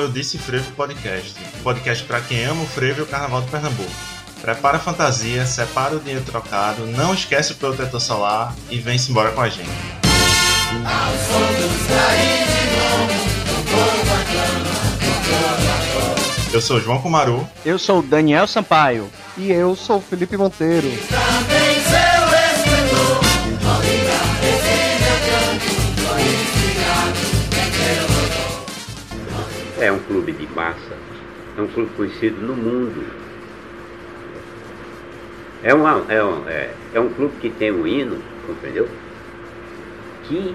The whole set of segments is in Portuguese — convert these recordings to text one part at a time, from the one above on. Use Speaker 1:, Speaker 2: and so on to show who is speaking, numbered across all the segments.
Speaker 1: Eu Disse Frevo Podcast, podcast para quem ama o frevo e o carnaval de Pernambuco. Prepara a fantasia, separa o dinheiro trocado, não esquece o protetor solar e vem-se embora com a gente. Eu sou João Kumaru.
Speaker 2: Eu sou Daniel Sampaio.
Speaker 3: E eu sou Felipe Monteiro.
Speaker 4: É um clube de massa, é um clube conhecido no mundo. É, uma, é, um, é, é um clube que tem um hino, compreendeu? Que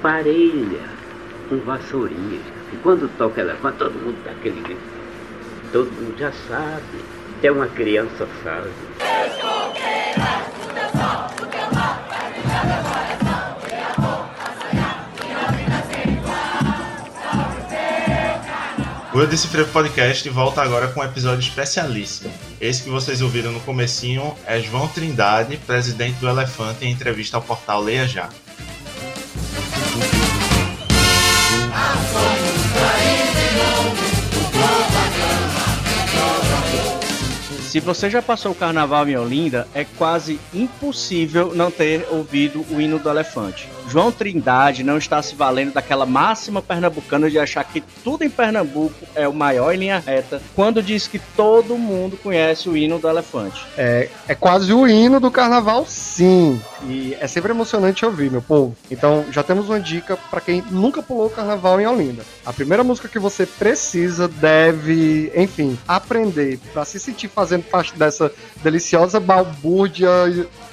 Speaker 4: parelha com vassourinha. E quando toca elefante, todo mundo dá aquele grito. Todo mundo já sabe. Até uma criança sabe.
Speaker 1: O Eu Frevo Podcast volta agora com um episódio especialíssimo. Esse que vocês ouviram no comecinho é João Trindade, presidente do Elefante, em entrevista ao portal Leia Já.
Speaker 2: Se você já passou o carnaval em Olinda, é quase impossível não ter ouvido o hino do elefante. João Trindade não está se valendo daquela máxima pernambucana de achar que tudo em Pernambuco é o maior em linha reta, quando diz que todo mundo conhece o hino do elefante.
Speaker 3: É, é quase o hino do carnaval, sim. E é sempre emocionante ouvir, meu povo. Então já temos uma dica para quem nunca pulou o carnaval em Olinda. A primeira música que você precisa, deve, enfim, aprender para se sentir fazendo parte dessa deliciosa balbúrdia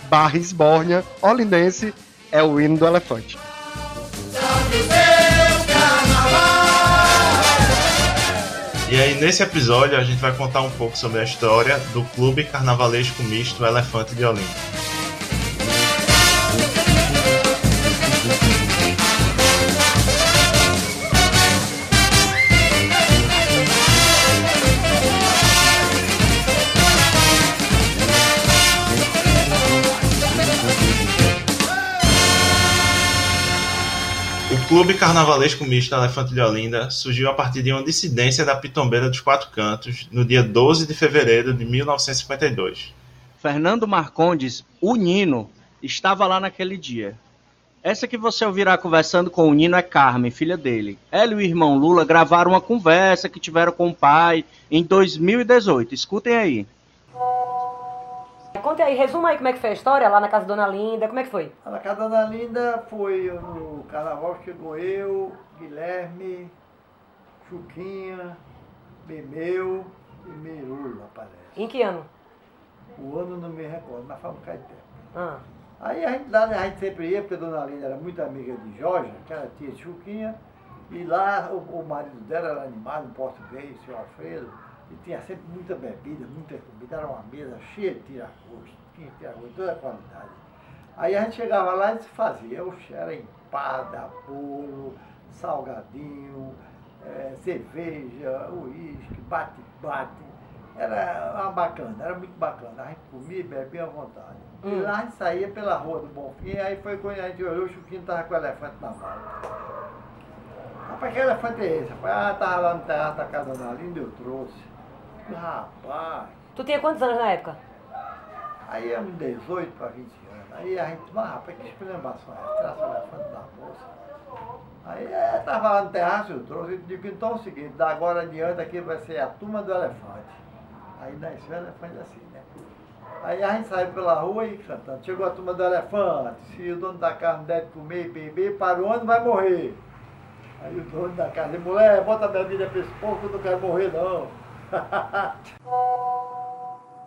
Speaker 3: barra esbórnia olindense é o hino do elefante.
Speaker 1: E aí, nesse episódio, a gente vai contar um pouco sobre a história do Clube Carnavalesco Misto Elefante de Olinda. Clube Carnavalesco Misto Elefante de Olinda surgiu a partir de uma dissidência da Pitombeira dos Quatro Cantos no dia 12 de fevereiro de 1952.
Speaker 2: Fernando Marcondes, o Nino, estava lá naquele dia. Essa que você ouvirá conversando com o Nino é Carmen, filha dele. Ela e o irmão Lula gravaram uma conversa que tiveram com o pai em 2018. Escutem aí.
Speaker 5: Conte aí, resuma aí como é que foi a história lá na casa da Dona Linda, como é que foi?
Speaker 6: Na casa da Dona Linda foi no carnaval, chegou eu, Guilherme, Chuquinha, Bemeu e Meirula, parece.
Speaker 5: Em que ano?
Speaker 6: O ano não me recordo, mas de tempo.
Speaker 5: Ah,
Speaker 6: Aí a gente, lá, a gente sempre ia, porque a Dona Linda era muito amiga de Jorge, que era tia de Chuquinha, e lá o, o marido dela era animado, um português, seu Alfredo, e tinha sempre muita bebida, muita comida, era uma mesa cheia de tiragosto, tinha tiragosto, toda a qualidade. Aí a gente chegava lá e se fazia, era empada, bolo, salgadinho, eh, cerveja, uísque, bate-bate. Era uma bacana, era muito bacana. A gente comia e bebia à vontade. E
Speaker 5: Hum.
Speaker 6: lá a gente saía pela rua do Bonfim, aí foi quando a gente olhou, o Chuquinho tava com o elefante na mão. Rapaz, que elefante é esse? Rapaz, ah, tava lá no terraço da casa da Linda, eu trouxe. Rapaz,
Speaker 5: tu tinha quantos anos na época?
Speaker 6: aí é uns 18 para 20 anos. Aí a gente, mas rapaz, que experimentação é o elefante da moça. Aí é, tava lá no terraço, eu trouxe, e digo, então é o seguinte, da agora adiante aqui vai ser a turma do elefante. Aí nasceu o elefante assim, né? Aí a gente saiu pela rua e cantando, chegou a turma do elefante, se o dono da casa não der de comer e beber, para o ano vai morrer. Aí o dono da casa disse, mulher, bota a bebida pra esse povo que eu não quero morrer não.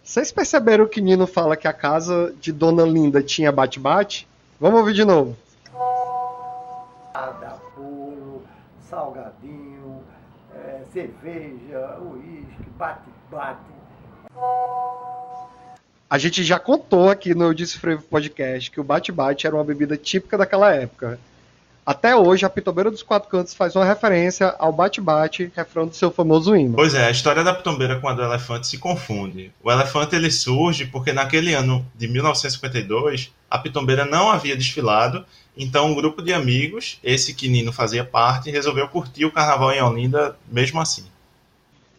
Speaker 3: Vocês perceberam que Nino fala que a casa de Dona Linda tinha bate-bate? Vamos ouvir de novo.
Speaker 6: Bolo, salgadinho, eh, cerveja, uísque, bate-bate.
Speaker 3: A gente já contou aqui no Eu Disse Frevo Podcast que o bate-bate era uma bebida típica daquela época. Até hoje, a Pitombeira dos Quatro Cantos faz uma referência ao bate-bate, refrão do seu famoso hino.
Speaker 1: Pois é, a história da Pitombeira com a do elefante se confunde. O elefante ele surge porque naquele ano de 1952, a Pitombeira não havia desfilado, então um grupo de amigos, esse que Nino fazia parte, resolveu curtir o carnaval em Olinda mesmo assim.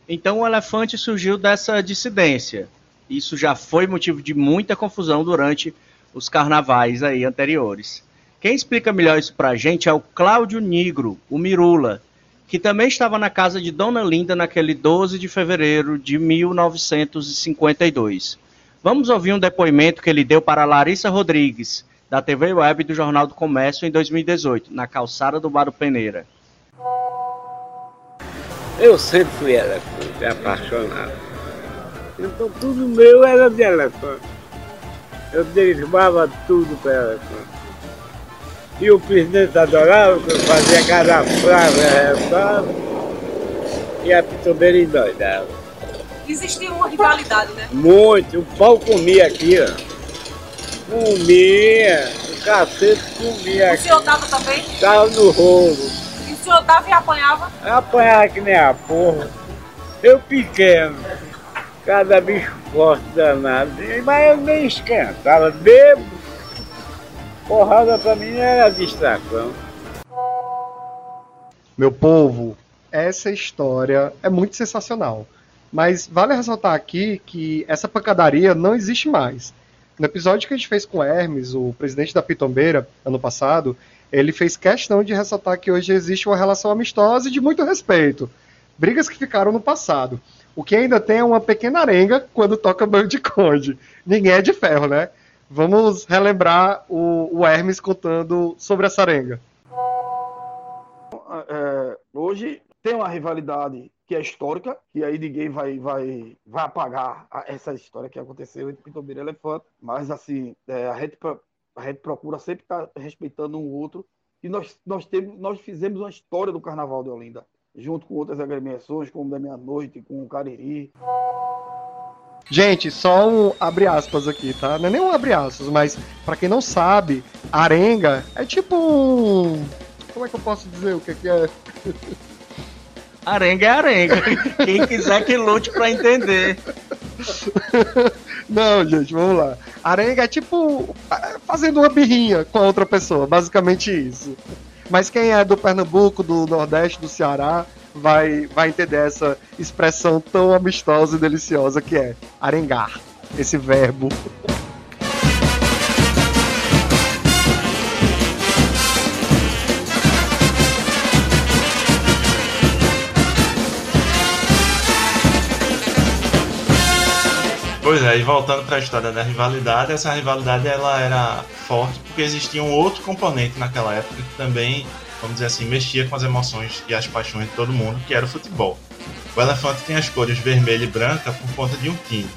Speaker 2: Então o elefante surgiu dessa dissidência. Isso já foi motivo de muita confusão durante os carnavais aí anteriores. Quem explica melhor isso pra gente é o Cláudio Nigro, o Mirula, que também estava na casa de Dona Linda naquele 12 de fevereiro de 1952. Vamos ouvir um depoimento que ele deu para Larissa Rodrigues, da TV Web do Jornal do Comércio em 2018, na calçada do Bar do Peneira.
Speaker 7: Eu sempre fui elefante, apaixonado. Então tudo meu era de elefante. Eu derivava tudo para elefante. E o presidente adorava, fazia cada frase arrestava. E a pitombeira endoidava.
Speaker 8: Existia uma rivalidade, né?
Speaker 7: Muito. O pau comia aqui, ó. Comia. O cacete comia
Speaker 8: O
Speaker 7: aqui.
Speaker 8: senhor dava também?
Speaker 7: Tava no rolo.
Speaker 8: E o senhor dava e apanhava?
Speaker 7: Apanhava que nem a porra. Eu pequeno. Cada bicho forte danado. Mas eu nem esquentava. Bebo. Porrada pra mim era distração.
Speaker 3: Meu povo, essa história é muito sensacional. Mas vale ressaltar aqui que essa pancadaria não existe mais. No episódio que a gente fez com o Hermes, o presidente da Pitombeira, ano passado, ele fez questão de ressaltar que hoje existe uma relação amistosa e de muito respeito. Brigas que ficaram no passado. O que ainda tem é uma pequena arenga quando toca banho de conde. Ninguém é de ferro, né? Vamos relembrar o, o Hermes contando sobre essa arenga.
Speaker 9: é, hoje tem uma rivalidade que é histórica, e aí ninguém vai, vai, vai apagar a- essa história que aconteceu entre Pitombeira e Elefante, mas assim, é, a, gente, a gente procura sempre estar respeitando um outro, e nós, nós, temos, nós fizemos uma história do Carnaval de Olinda, junto com outras agremiações, como da Meia-Noite, com o Cariri.
Speaker 3: Gente, só um abre aspas aqui, tá? Não é nem um abre aspas, mas pra quem não sabe, arenga é tipo um. Como é que eu posso dizer o que, que é?
Speaker 2: Arenga é arenga. Quem quiser que lute pra entender.
Speaker 3: Não, gente, vamos lá. Arenga é tipo é, fazendo uma birrinha com a outra pessoa, basicamente isso. Mas quem é do Pernambuco, do Nordeste, do Ceará, vai, vai entender essa expressão tão amistosa e deliciosa que é arengar. Esse verbo.
Speaker 1: Pois é, e voltando para a história da rivalidade, essa rivalidade ela era forte porque existia um outro componente naquela época que também, vamos dizer assim, mexia com as emoções e as paixões de todo mundo, que era o futebol. O elefante tem as cores vermelha e branca por conta de um time.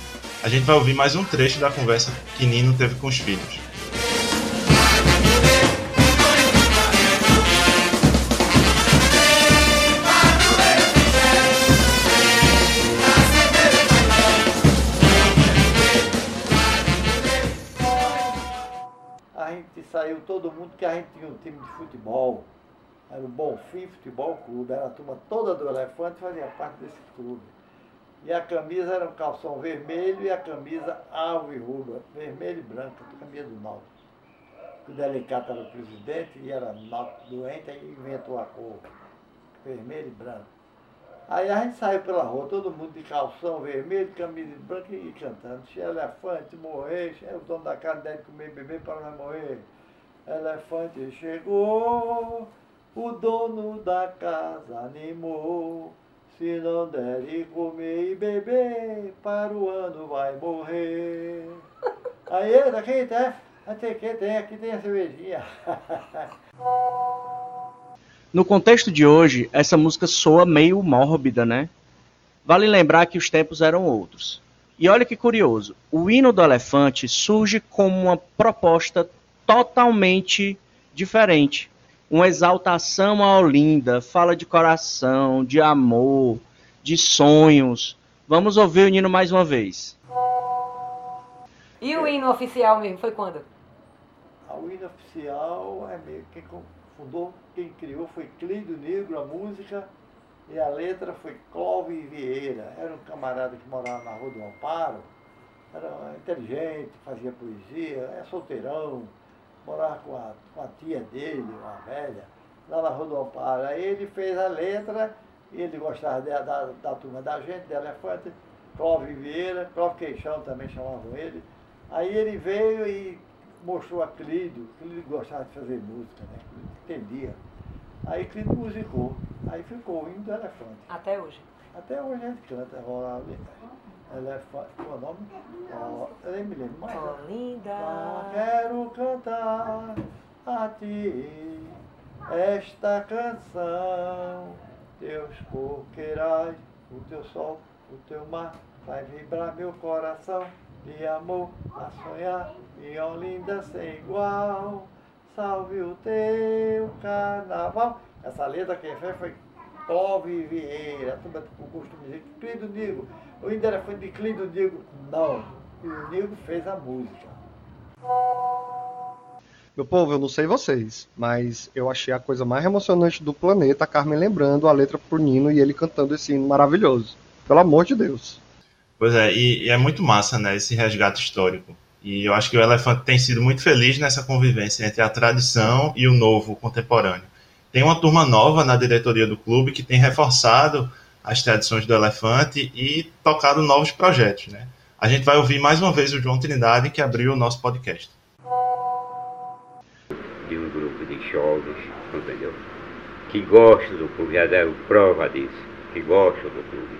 Speaker 1: A gente vai ouvir mais um trecho da conversa que Nino teve com os filhos.
Speaker 6: A gente saiu todo mundo, que a gente tinha um time de futebol. Era o Bonfim Futebol Clube, era a turma toda do Elefante fazia parte desse clube. E a camisa era um calção vermelho e a camisa alvo e rubra, vermelho e branca, camisa do Náutico. O Delicato era o presidente e era doente, aí inventou a cor vermelho e branco. Aí a gente saiu pela rua, todo mundo de calção vermelho, camisa branca e cantando. Se elefante morrer, o dono da casa deve comer bebê para não morrer. Elefante chegou, o dono da casa animou. Se não der de comer e beber, para o ano vai morrer. Aí, daqui tem, até que tem, aqui tem a cervejinha.
Speaker 2: No contexto de hoje, essa música soa meio mórbida, né? Vale lembrar que os tempos eram outros. E olha que curioso, o hino do elefante surge como uma proposta totalmente diferente. Uma exaltação à Olinda, fala de coração, de amor, de sonhos. Vamos ouvir o hino mais uma vez.
Speaker 5: E o hino oficial mesmo, foi quando?
Speaker 6: A hino oficial é meio que fundou, quem criou foi Cleido Negro, a música, e a letra foi Clóvis Vieira. Era um camarada que morava na Rua do Amparo, era inteligente, fazia poesia, é solteirão, morava com a, com a tia dele, uma velha, lá na Amparo. Aí ele fez a letra, ele gostava da, da, da turma da gente, de Elefante, Clóvis Vieira, Clóvis Queixão também chamavam ele. Aí ele veio e mostrou a Clídio, Clídio gostava de fazer música, né? Clídio entendia. Aí Clídio musicou, aí ficou o hino do elefante.
Speaker 5: Até hoje.
Speaker 6: Até hoje a gente canta, rola ali. Elefante, qual é o nome? Ó, eu nem me lembro mais.
Speaker 5: Oh, linda.
Speaker 6: Ah, quero cantar a ti esta canção. Teus coqueirais, o teu sol, o teu mar, vai vibrar meu coração de amor a sonhar, minha Olinda sem igual. Salve o teu carnaval. Essa letra quem fez foi Clóvis Vieira. Tu o costume dizer que Clido Nigo. O ainda era foi de Clido Nigo. Não. O Nigo fez a música.
Speaker 3: Meu povo, eu não sei vocês, mas eu achei a coisa mais emocionante do planeta a Carmen lembrando a letra pro Nino e ele cantando esse hino maravilhoso. Pelo amor de Deus.
Speaker 1: Pois é, e, e é muito massa, né, esse resgate histórico. E eu acho que o Elefante tem sido muito feliz nessa convivência entre a tradição e o novo contemporâneo. Tem uma turma nova na diretoria do clube que tem reforçado as tradições do Elefante e tocado novos projetos, né? A gente vai ouvir mais uma vez o João Trindade que abriu o nosso podcast.
Speaker 4: De um grupo de jovens, entendeu? Que gostam do clube, já deram prova disso, que gostam do clube.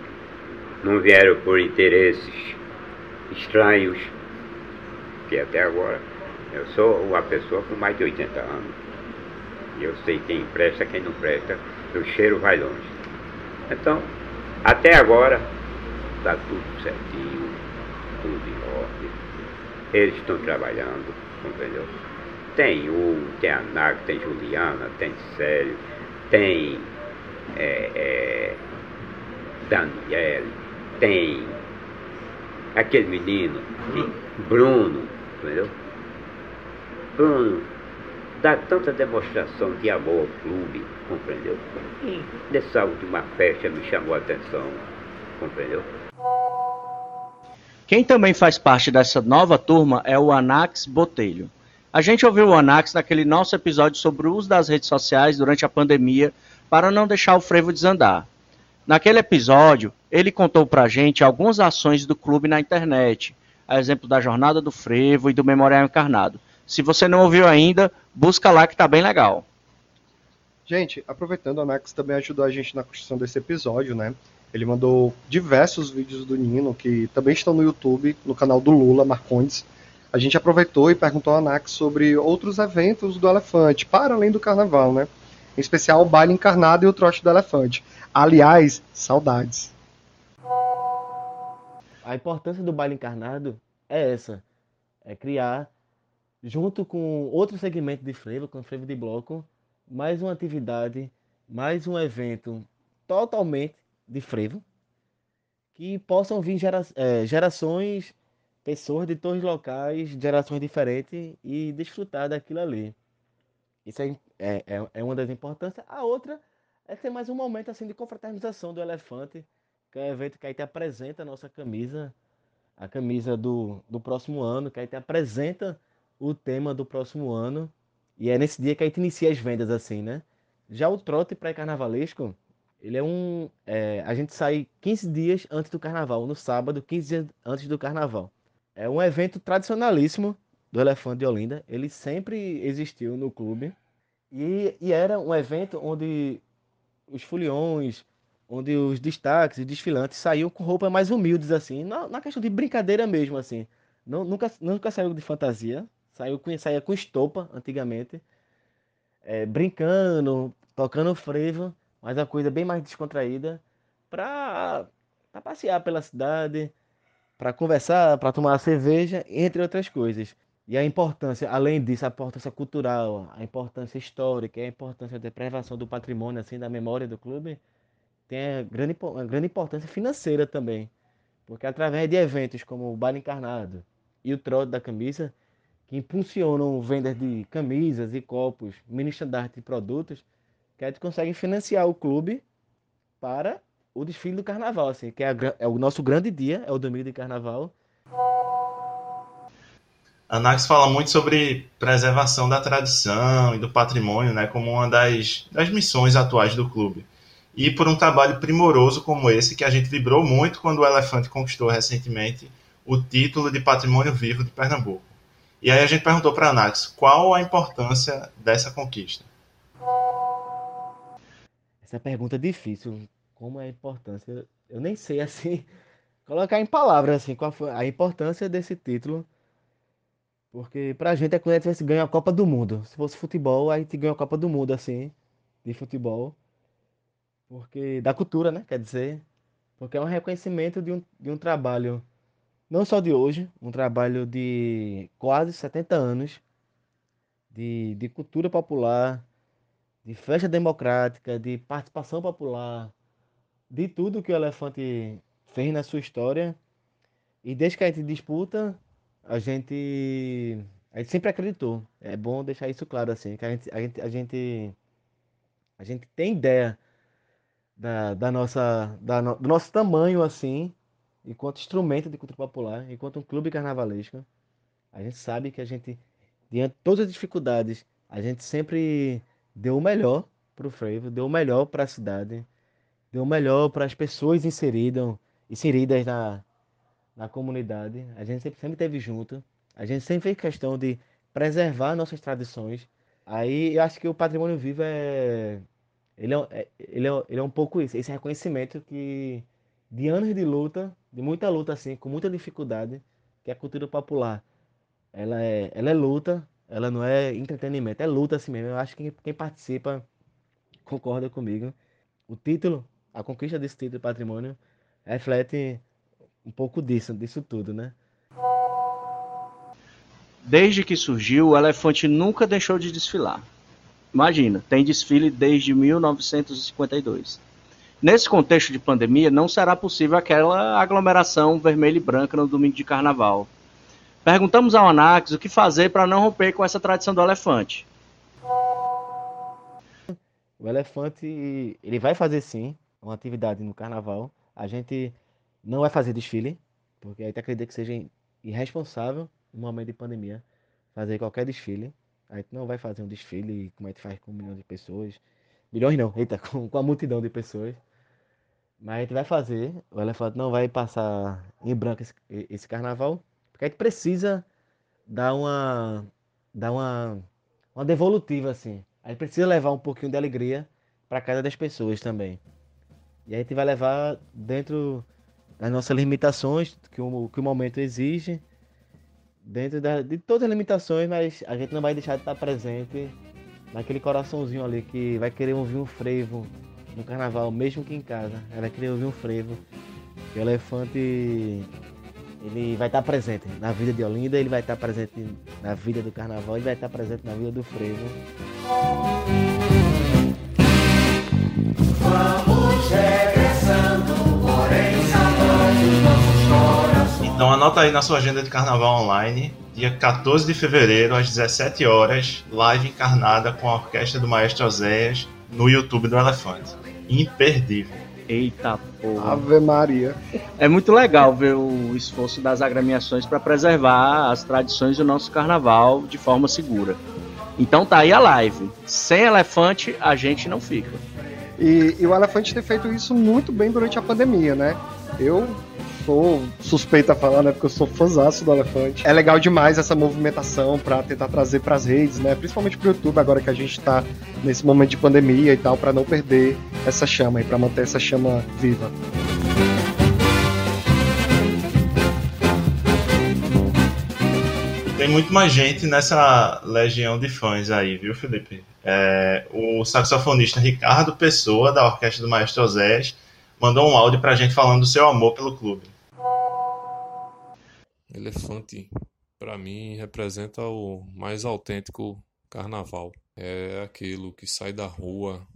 Speaker 4: Não vieram por interesses estranhos, que até agora eu sou uma pessoa com mais de 80 anos. Eu sei quem presta, quem não presta, o cheiro vai longe. Então, até agora, está tudo certinho, tudo em ordem. Eles estão trabalhando, entendeu? Tem o, tem a Nago, tem Juliana, tem Célio, tem é, é, Daniel, tem aquele menino, Bruno, entendeu? Bruno dá tanta demonstração de amor ao clube, compreendeu? E nessa última festa me chamou a atenção, compreendeu?
Speaker 2: Quem também faz parte dessa nova turma é o Anax Botelho. A gente ouviu o Anax naquele nosso episódio sobre o uso das redes sociais durante a pandemia para não deixar o frevo desandar. Naquele episódio, ele contou pra gente algumas ações do clube na internet, a exemplo da Jornada do Frevo e do Memorial Encarnado. Se você não ouviu ainda, busca lá que tá bem legal.
Speaker 3: Gente, aproveitando, o Anax também ajudou a gente na construção desse episódio, né? Ele mandou diversos vídeos do Nino, que também estão no YouTube, no canal do Lula Marcondes. A gente aproveitou e perguntou ao Anax sobre outros eventos do Elefante, para além do carnaval, né? Em especial o baile encarnado e o trote do elefante. Aliás, saudades.
Speaker 10: A importância do baile encarnado é essa: é criar, junto com outro segmento de frevo, com frevo de bloco, mais uma atividade, mais um evento totalmente de frevo, que possam vir gera, é, gerações, pessoas de todos os locais, gerações diferentes e desfrutar daquilo ali. Isso é, é, é, é uma das importâncias. A outra é ser mais um momento assim de confraternização do elefante, que é um evento que aí te apresenta a nossa camisa, a camisa do, do próximo ano, que aí te apresenta o tema do próximo ano. E é nesse dia que a gente inicia as vendas, assim, né? Já o trote pré-carnavalesco, ele é um. É, a gente sai 15 dias antes do carnaval, no sábado, 15 dias antes do carnaval. É um evento tradicionalíssimo do Elefante de Olinda. Ele sempre existiu no clube. E, e era um evento onde os foliões, onde os destaques e desfilantes saíam com roupas mais humildes, assim, na, na questão de brincadeira mesmo, assim. Não, nunca, nunca saiu de fantasia, saiu com, saía com estopa antigamente, é, brincando, tocando frevo, mas a coisa bem mais descontraída, para passear pela cidade, para conversar, para tomar cerveja, entre outras coisas. E a importância, além disso, a importância cultural, a importância histórica, a importância da preservação do patrimônio, assim, da memória do clube, tem a grande, uma grande importância financeira também. Porque através de eventos como o Baile Encarnado e o Trote da Camisa, que impulsionam vendas de camisas e copos, mini estandarte de produtos, que a gente consegue financiar o clube para o desfile do carnaval, assim, que é, a, é o nosso grande dia, é o domingo de carnaval.
Speaker 1: A Nax fala muito sobre preservação da tradição e do patrimônio, né, como uma das, das missões atuais do clube. E por um trabalho primoroso como esse, que a gente vibrou muito quando o Elefante conquistou recentemente o título de Patrimônio Vivo de Pernambuco. E aí a gente perguntou para a Nax qual a importância dessa conquista.
Speaker 10: Essa pergunta é difícil. Como é a importância? Eu nem sei assim colocar em palavras assim qual foi a importância desse título. Porque pra gente é quando a gente ganho a Copa do Mundo. Se fosse futebol, a gente ganhou a Copa do Mundo assim, de futebol. Porque da cultura, né? Quer dizer, porque é um reconhecimento de um, de um trabalho não só de hoje, um trabalho de quase 70 anos de, de cultura popular, de festa democrática, de participação popular, de tudo que o Elefante fez na sua história. E desde que a gente disputa, a gente, a gente sempre acreditou. É bom deixar isso claro assim, que a gente, a gente, a gente, a gente tem ideia da, da nossa, da, do nosso tamanho assim, enquanto instrumento de cultura popular, enquanto um clube carnavalesco. A gente sabe que a gente, diante de todas as dificuldades, a gente sempre deu o melhor para o frevo, deu o melhor para a cidade, deu o melhor para as pessoas inseridas, inseridas na, na comunidade. A gente sempre, sempre teve junto. A gente sempre fez questão de preservar nossas tradições. Aí eu acho que o patrimônio vivo é ele é, é ele é, ele é um pouco isso, esse reconhecimento que de anos de luta, de muita luta assim, com muita dificuldade, que a cultura popular, ela é, ela é luta, ela não é entretenimento, é luta assim mesmo. Eu acho que quem participa concorda comigo. O título, a conquista desse título de patrimônio, reflete um pouco disso, disso tudo, né?
Speaker 2: Desde que surgiu, o elefante nunca deixou de desfilar. Imagina, tem desfile desde 1952. Nesse contexto de pandemia, não será possível aquela aglomeração vermelha e branca no domingo de carnaval. Perguntamos ao Anax o que fazer para não romper com essa tradição do elefante.
Speaker 10: O elefante, ele vai fazer sim uma atividade no carnaval. A gente não vai fazer desfile, porque a gente acredita que seja irresponsável no momento de pandemia fazer qualquer desfile. A gente não vai fazer um desfile como a gente faz com um milhão de pessoas. Milhões não, eita, com, com a multidão de pessoas. Mas a gente vai fazer. O elefante não vai passar em branco esse, esse carnaval. Porque a gente precisa dar uma. dar uma. uma devolutiva, assim. A gente precisa levar um pouquinho de alegria para cada das pessoas também. E a gente vai levar dentro das nossas limitações que o, que o momento exige, dentro da, de todas as limitações, mas a gente não vai deixar de estar presente naquele coraçãozinho ali que vai querer ouvir um frevo no carnaval, mesmo que em casa. Ela querer ouvir um frevo. O elefante ele vai estar presente na vida de Olinda, ele vai estar presente na vida do carnaval, ele vai estar presente na vida do frevo. Vamos regressando,
Speaker 1: porém saudades nossos corações. Então anota aí na sua agenda de carnaval online, dia 14 de fevereiro, às 17 horas, live encarnada com a orquestra do Maestro Oséias no YouTube do Elefante. Imperdível.
Speaker 2: Eita porra.
Speaker 3: Ave Maria.
Speaker 2: É muito legal ver o esforço das agremiações para preservar as tradições do nosso carnaval de forma segura. Então tá aí a live. Sem elefante a gente não fica.
Speaker 3: E, e o elefante tem feito isso muito bem durante a pandemia, né? Eu sou suspeita a falar, né? Porque eu sou fãzaço do Elefante. É legal demais essa movimentação para tentar trazer para as redes, né? Principalmente pro YouTube, agora que a gente tá nesse momento de pandemia e tal, para não perder essa chama e para manter essa chama viva.
Speaker 1: Tem muito mais gente nessa legião de fãs aí, viu, Felipe? É, o saxofonista Ricardo Pessoa, da Orquestra do Maestro Osés, mandou um áudio pra gente falando do seu amor pelo clube.
Speaker 11: Elefante, para mim, representa o mais autêntico carnaval. É aquilo que sai da rua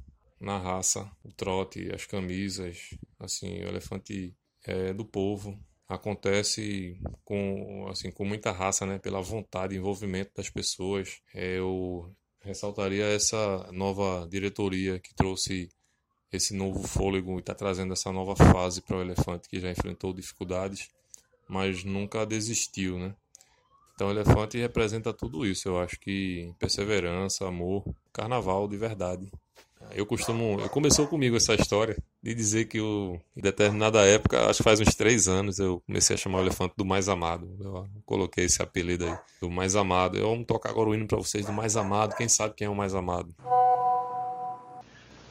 Speaker 11: na raça, o trote, as camisas, assim, o elefante é do povo, acontece com assim com muita raça, né? Pela vontade envolvimento das pessoas. É, eu ressaltaria essa nova diretoria que trouxe esse novo fôlego e está trazendo essa nova fase para o elefante que já enfrentou dificuldades, mas nunca desistiu, né? Então o elefante representa tudo isso. Eu acho que perseverança, amor, carnaval de verdade. Eu costumo. Começou comigo essa história de dizer que eu, em determinada época, acho que faz uns três anos, eu comecei a chamar o elefante do mais amado. Eu coloquei esse apelido aí, do mais amado. Eu vou tocar agora o hino para vocês do mais amado. Quem sabe quem é o mais amado?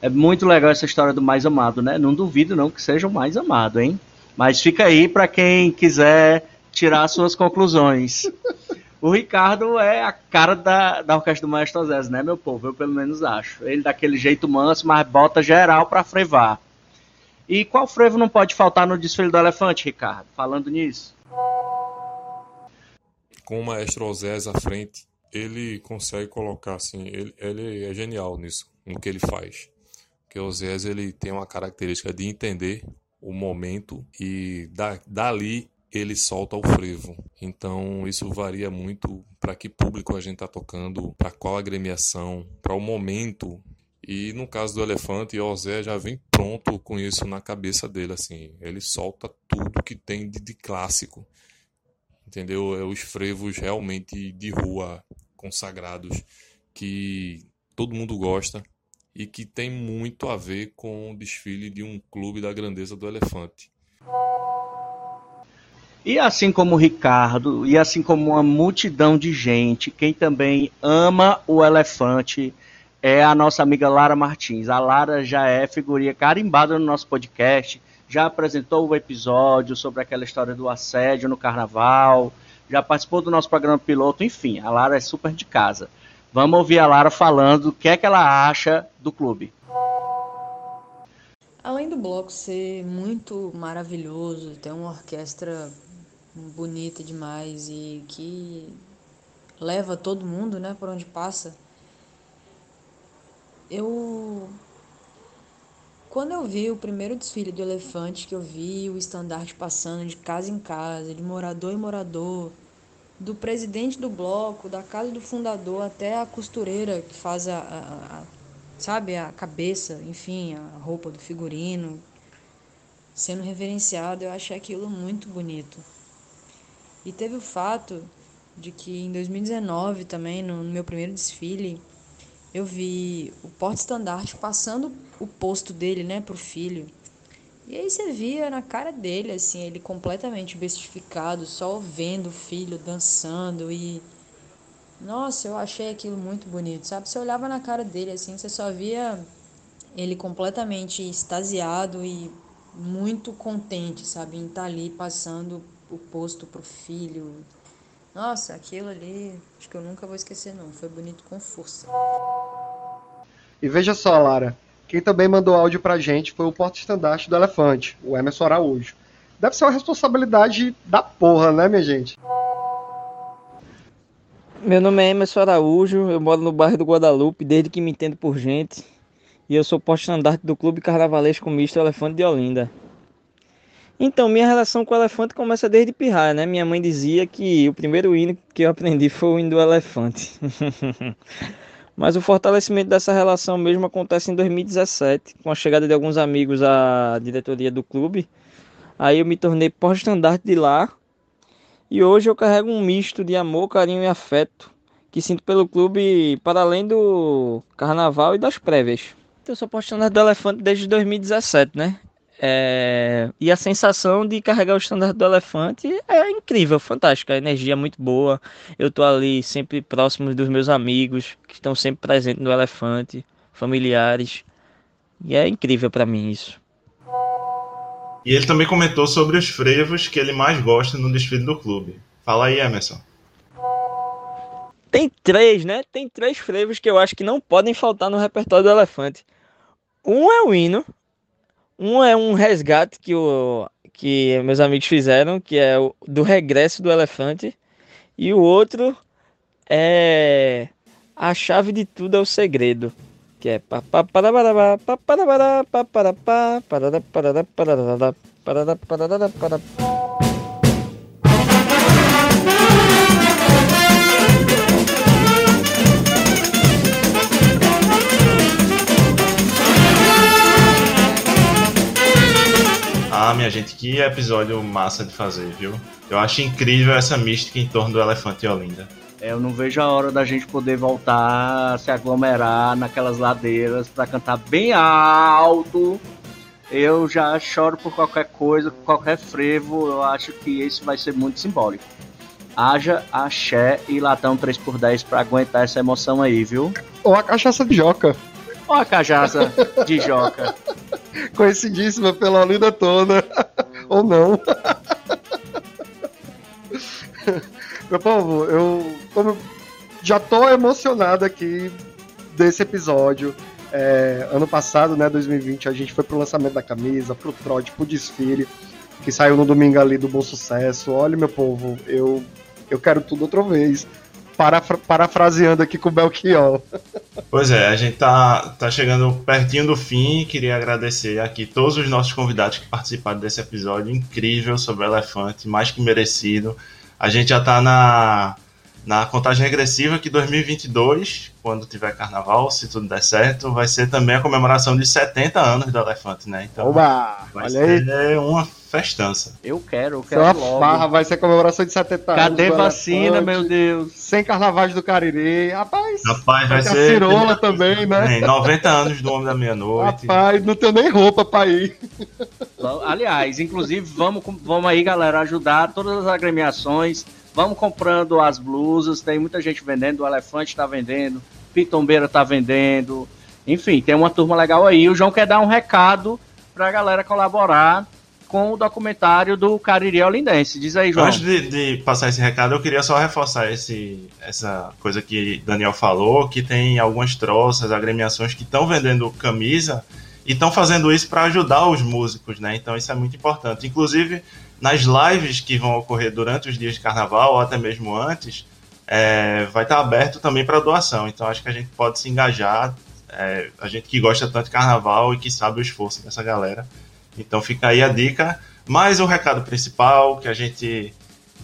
Speaker 2: É muito legal essa história do mais amado, né? Não duvido não que seja o mais amado, hein? Mas fica aí para quem quiser tirar suas conclusões. O Ricardo é a cara da, da orquestra do Maestro Zé, né, meu povo? Eu pelo menos acho. Ele daquele jeito manso, mas bota geral para frevar. E qual frevo não pode faltar no desfile do elefante, Ricardo? Falando nisso.
Speaker 11: Com o Maestro Osés à frente, ele consegue colocar assim, ele, ele é genial nisso, no que ele faz. Porque o Osés ele tem uma característica de entender o momento e da, dali ele solta o frevo. Então isso varia muito para que público a gente está tocando, para qual agremiação, para o momento. E no caso do elefante, o Zé já vem pronto com isso na cabeça dele, assim. Ele solta tudo que tem de, de clássico, entendeu? É os frevos realmente de rua consagrados que todo mundo gosta e que tem muito a ver com o desfile de um clube da grandeza do elefante.
Speaker 2: E assim como o Ricardo, e assim como uma multidão de gente, quem também ama o elefante é a nossa amiga Lara Martins. A Lara já é figurinha carimbada no nosso podcast, já apresentou o episódio sobre aquela história do assédio no carnaval, já participou do nosso programa piloto, enfim, a Lara é super de casa. Vamos ouvir a Lara falando o que é que ela acha do clube.
Speaker 12: Além do bloco ser muito maravilhoso, ter uma orquestra bonita demais e que leva todo mundo, né, por onde passa. Eu quando eu vi o primeiro desfile do elefante, que eu vi o estandarte passando de casa em casa, de morador em morador, do presidente do bloco, da casa do fundador até a costureira que faz a, a, a sabe, a cabeça, enfim, a roupa do figurino, sendo reverenciado, eu achei aquilo muito bonito. E teve o fato de que em 2019 também, no meu primeiro desfile, eu vi o porta-estandarte passando o posto dele, né, pro filho. E aí você via na cara dele, assim, ele completamente bestificado, só vendo o filho dançando e... Nossa, eu achei aquilo muito bonito, sabe? Você olhava na cara dele, assim, você só via ele completamente extasiado e muito contente, sabe? Em estar tá ali passando o posto pro filho. Nossa, aquilo ali, acho que eu nunca vou esquecer não, foi bonito com força.
Speaker 3: E veja só, Lara, quem também mandou áudio pra gente foi o porta-estandarte do Elefante, o Emerson Araújo. Deve ser uma responsabilidade da porra, né, minha gente?
Speaker 13: Meu nome é Emerson Araújo, eu moro no bairro do Guadalupe desde que me entendo por gente. E eu sou porta-estandarte do Clube Carnavalesco Misto Elefante de Olinda. Então, minha relação com o elefante começa desde pirraia, né? Minha mãe dizia que o primeiro hino que eu aprendi foi o hino do elefante. Mas o fortalecimento dessa relação mesmo acontece em 2017, com a chegada de alguns amigos à diretoria do clube. Aí eu me tornei porta-estandarte de lá. E hoje eu carrego um misto de amor, carinho e afeto que sinto pelo clube para além do carnaval e das prévias. Eu sou porta-estandarte do elefante desde 2017, né? É, e a sensação de carregar o estandarte do elefante é incrível, fantástica. A energia é muito boa. Eu tô ali sempre próximo dos meus amigos que estão sempre presentes no elefante, familiares. E é incrível para mim isso.
Speaker 1: E ele também comentou sobre os frevos que ele mais gosta no desfile do clube. Fala aí, Emerson.
Speaker 13: Tem três, né? Tem três frevos que eu acho que não podem faltar no repertório do elefante. Um é o hino, um é um resgate que, o, que meus amigos fizeram, que é o, do regresso do elefante. E o outro é a chave de tudo é o segredo, que é
Speaker 1: minha gente, que episódio massa de fazer, viu? Eu acho incrível essa mística em torno do elefante e Olinda.
Speaker 2: É, eu não vejo a hora da gente poder voltar a se aglomerar naquelas ladeiras para cantar bem alto. Eu já choro por qualquer coisa, qualquer frevo. Eu acho que isso vai ser muito simbólico. Haja axé e latão 3x10 para aguentar essa emoção aí, viu?
Speaker 3: Ou a cachaça de joca.
Speaker 2: Ou a cachaça de joca.
Speaker 3: Conhecidíssima pela Olinda toda. Ou não. Meu povo, eu, como já tô emocionado aqui desse episódio. É, ano passado, né, 2020, a gente foi pro lançamento da camisa, pro trote, pro desfile, que saiu no domingo ali do Bom Sucesso. Olha, meu povo, eu, eu quero tudo outra vez. Parafra parafraseando aqui com o Belchior.
Speaker 1: Pois é, a gente tá, tá chegando pertinho do fim. Queria agradecer aqui todos os nossos convidados que participaram desse episódio incrível sobre o elefante, mais que merecido. A gente já tá na, na contagem regressiva que 2022, quando tiver carnaval, se tudo der certo, vai ser também a comemoração de 70 anos do elefante, né? Então
Speaker 3: Oba,
Speaker 1: vai
Speaker 3: olha
Speaker 1: ser
Speaker 3: aí.
Speaker 1: uma festança.
Speaker 2: Eu quero, eu quero
Speaker 3: Sua
Speaker 2: logo.
Speaker 3: farra vai ser comemoração de 70 anos.
Speaker 2: Cadê vacina, meu Deus?
Speaker 3: Sem carnavais do Cariri. Rapaz,
Speaker 1: Rapaz, vai
Speaker 3: ter a
Speaker 1: ser.
Speaker 3: cirola também, né?
Speaker 1: É, 90 anos do Homem da Meia-Noite.
Speaker 3: Rapaz, não tenho nem roupa pra ir.
Speaker 2: Aliás, inclusive, vamos, vamos aí, galera, ajudar todas as agremiações. Vamos comprando as blusas. Tem muita gente vendendo. O Elefante tá vendendo. Pitombeira tá vendendo. Enfim, tem uma turma legal aí. O João quer dar um recado pra galera colaborar com o documentário do Cariri Olindense. Diz aí, João.
Speaker 1: Antes de, de passar esse recado, eu queria só reforçar esse, essa coisa que Daniel falou, que tem algumas troças, agremiações que estão vendendo camisa e estão fazendo isso para ajudar os músicos, né? Então isso é muito importante. Inclusive, nas lives que vão ocorrer durante os dias de carnaval, ou até mesmo antes, é, vai estar aberto também para doação. Então acho que a gente pode se engajar, é, a gente que gosta tanto de carnaval e que sabe o esforço dessa galera. Então fica aí a dica. Mas o recado principal, que a gente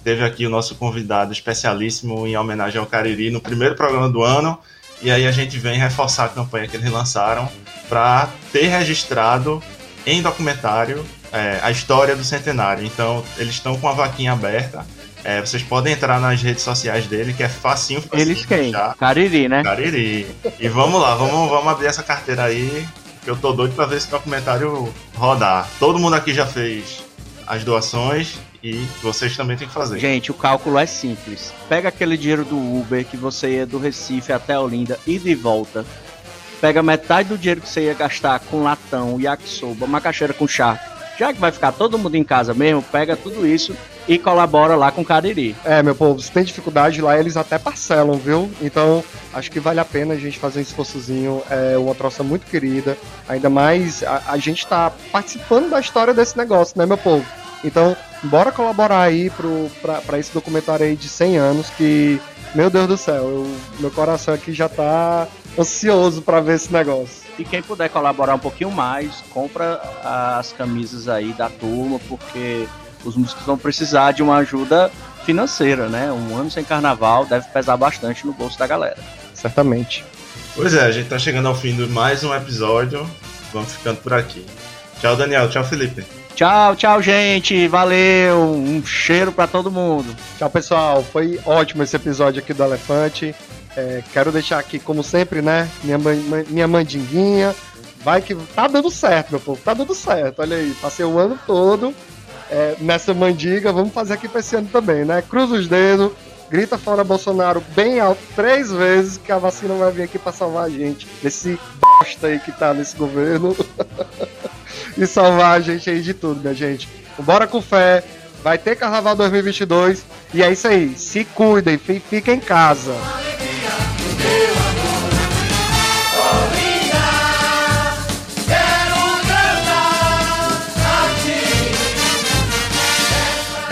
Speaker 1: teve aqui o nosso convidado especialíssimo em homenagem ao Cariri no primeiro programa do ano. E aí a gente vem reforçar a campanha que eles lançaram para ter registrado em documentário é, a história do centenário. Então eles estão com a vaquinha aberta. É, vocês podem entrar nas redes sociais dele, que é facinho. facinho
Speaker 2: Eles quem? Cariri, né?
Speaker 1: Cariri. E vamos lá, vamos, vamos abrir essa carteira aí, eu tô doido pra ver esse documentário rodar. Todo mundo aqui já fez as doações e vocês também têm que fazer.
Speaker 2: Gente, o cálculo é simples. Pega aquele dinheiro do Uber que você ia do Recife até Olinda e de volta. Pega metade do dinheiro que você ia gastar com latão, yakisoba, macaxeira com chá. Já que vai ficar todo mundo em casa mesmo, pega tudo isso e colabora lá com o Cariri.
Speaker 3: É, meu povo, se tem dificuldade lá, eles até parcelam, viu? Então, acho que vale a pena a gente fazer um esforçozinho. É uma troça muito querida. Ainda mais a, a gente tá participando da história desse negócio, né, meu povo? Então, bora colaborar aí pra esse documentário aí de 100 anos que, meu Deus do céu, eu- meu coração aqui já tá ansioso pra ver esse negócio.
Speaker 2: E quem puder colaborar um pouquinho mais, compra as camisas aí da turma, porque os músicos vão precisar de uma ajuda financeira, né? Um ano sem carnaval deve pesar bastante no bolso da galera.
Speaker 3: Certamente.
Speaker 1: Pois é, a gente tá chegando ao fim de mais um episódio. Vamos ficando por aqui. Tchau, Daniel. Tchau, Felipe.
Speaker 2: Tchau, tchau, gente. Valeu. Um cheiro pra todo mundo.
Speaker 3: Tchau, pessoal. Foi ótimo esse episódio aqui do Elefante. É, quero deixar aqui, como sempre, né? Minha, minha mandinguinha. Vai que tá dando certo, meu povo. Tá dando certo. Olha aí. Passei o ano todo é, nessa mandiga. Vamos fazer aqui pra esse ano também, né? Cruza os dedos. Grita fora Bolsonaro bem alto três vezes que a vacina vai vir aqui pra salvar a gente desse bosta aí que tá nesse governo e salvar a gente aí de tudo, minha gente. Bora com fé. Vai ter Carnaval 2022 e é isso aí. Se cuidem, fi- fiquem em casa.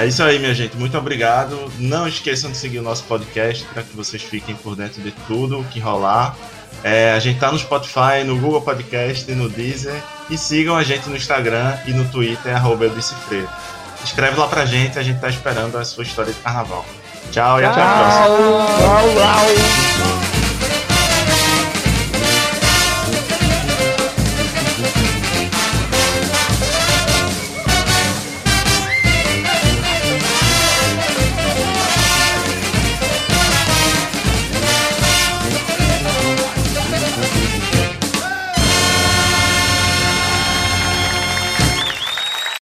Speaker 1: É isso aí, minha gente. Muito obrigado. Não esqueçam de seguir o nosso podcast para que vocês fiquem por dentro de tudo o que rolar. É, a gente tá no Spotify, no Google Podcast, no Deezer. E sigam a gente no Instagram e no Twitter, arroba Eudicifreiro. Escreve lá pra gente, a gente tá esperando a sua história de carnaval. Tchau e até a próxima.
Speaker 3: Tchau, tchau.